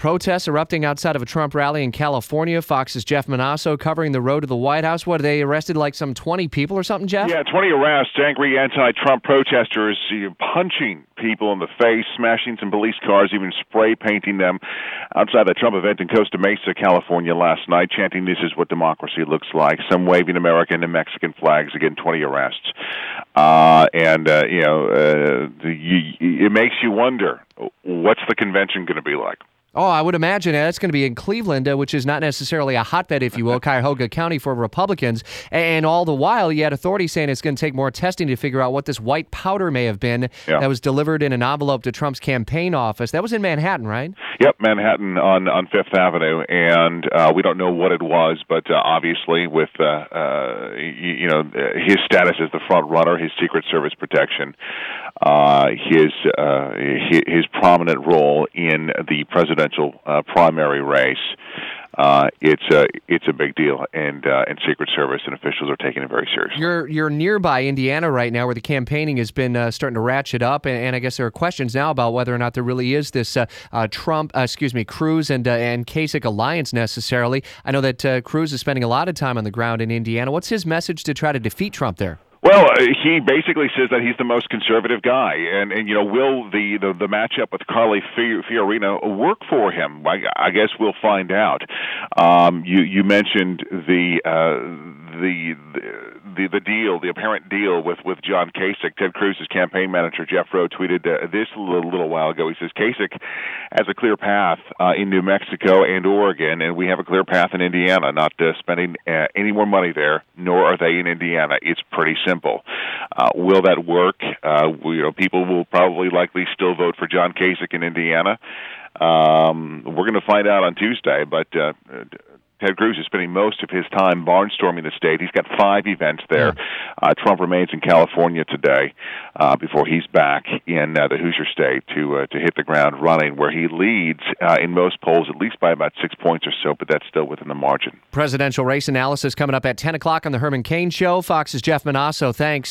Protests erupting outside of a Trump rally in California. Fox's Jeff Monosson covering the road to the White House. What, they arrested like some 20 people or something, Jeff? Yeah, 20 arrests. Angry anti Trump protesters punching people in the face, smashing some police cars, even spray painting them outside the Trump event in Costa Mesa, California last night, chanting, This is what democracy looks like. Some waving American and Mexican flags. Again, 20 arrests. Uh, and, uh, you know, uh, the, it makes you wonder what's the convention going to be like? Oh, I would imagine that's going to be in Cleveland, uh, which is not necessarily a hotbed, if you will, Cuyahoga County for Republicans. And all the while, you had authorities saying it's going to take more testing to figure out what this white powder may have been yeah. that was delivered in an envelope to Trump's campaign office. That was in Manhattan, right? Yep, Manhattan on on Fifth Avenue, and uh, we don't know what it was, but uh, obviously, with uh, uh you, you, know his status as the front runner, his Secret Service protection, uh, his, his his prominent role in the president presidential uh, primary race, uh, it's a it's a big deal, and uh, and Secret Service and officials are taking it very seriously. You're you're nearby Indiana right now, where the campaigning has been uh, starting to ratchet up, and, and, I guess there are questions now about whether or not there really is this uh, uh, Trump, uh, excuse me, Cruz and and Kasich alliance necessarily. I know that Cruz is spending a lot of time on the ground in Indiana. What's his message to try to defeat Trump there? Well, uh, he basically says that he's the most conservative guy, and and you know, will the the, the matchup with Carly Fiorina work for him? I, I guess we'll find out. Um, you you mentioned the, uh, the the the the deal, the apparent deal with with John Kasich. Ted Cruz's campaign manager Jeff Roe tweeted uh, this a little, little while ago. He says Kasich has a clear path uh, in New Mexico and Oregon, and we have a clear path in Indiana. Not uh, spending uh, any more money there, nor are they in Indiana. It's pretty simple. Uh, will that work? Uh, we, you know, people will probably likely still vote for John Kasich in Indiana. Um, we're going to find out on Tuesday, but Ted Cruz is spending most of his time barnstorming the state. He's got five events there. Uh, Trump remains in California today uh, before he's back in uh, the Hoosier State to uh, to hit the ground running, where he leads uh, in most polls at least by about six points or so, but that's still within the margin. Presidential race analysis coming up at 10 o'clock on the Herman Cain Show. Fox's Jeff Monosson. Thanks.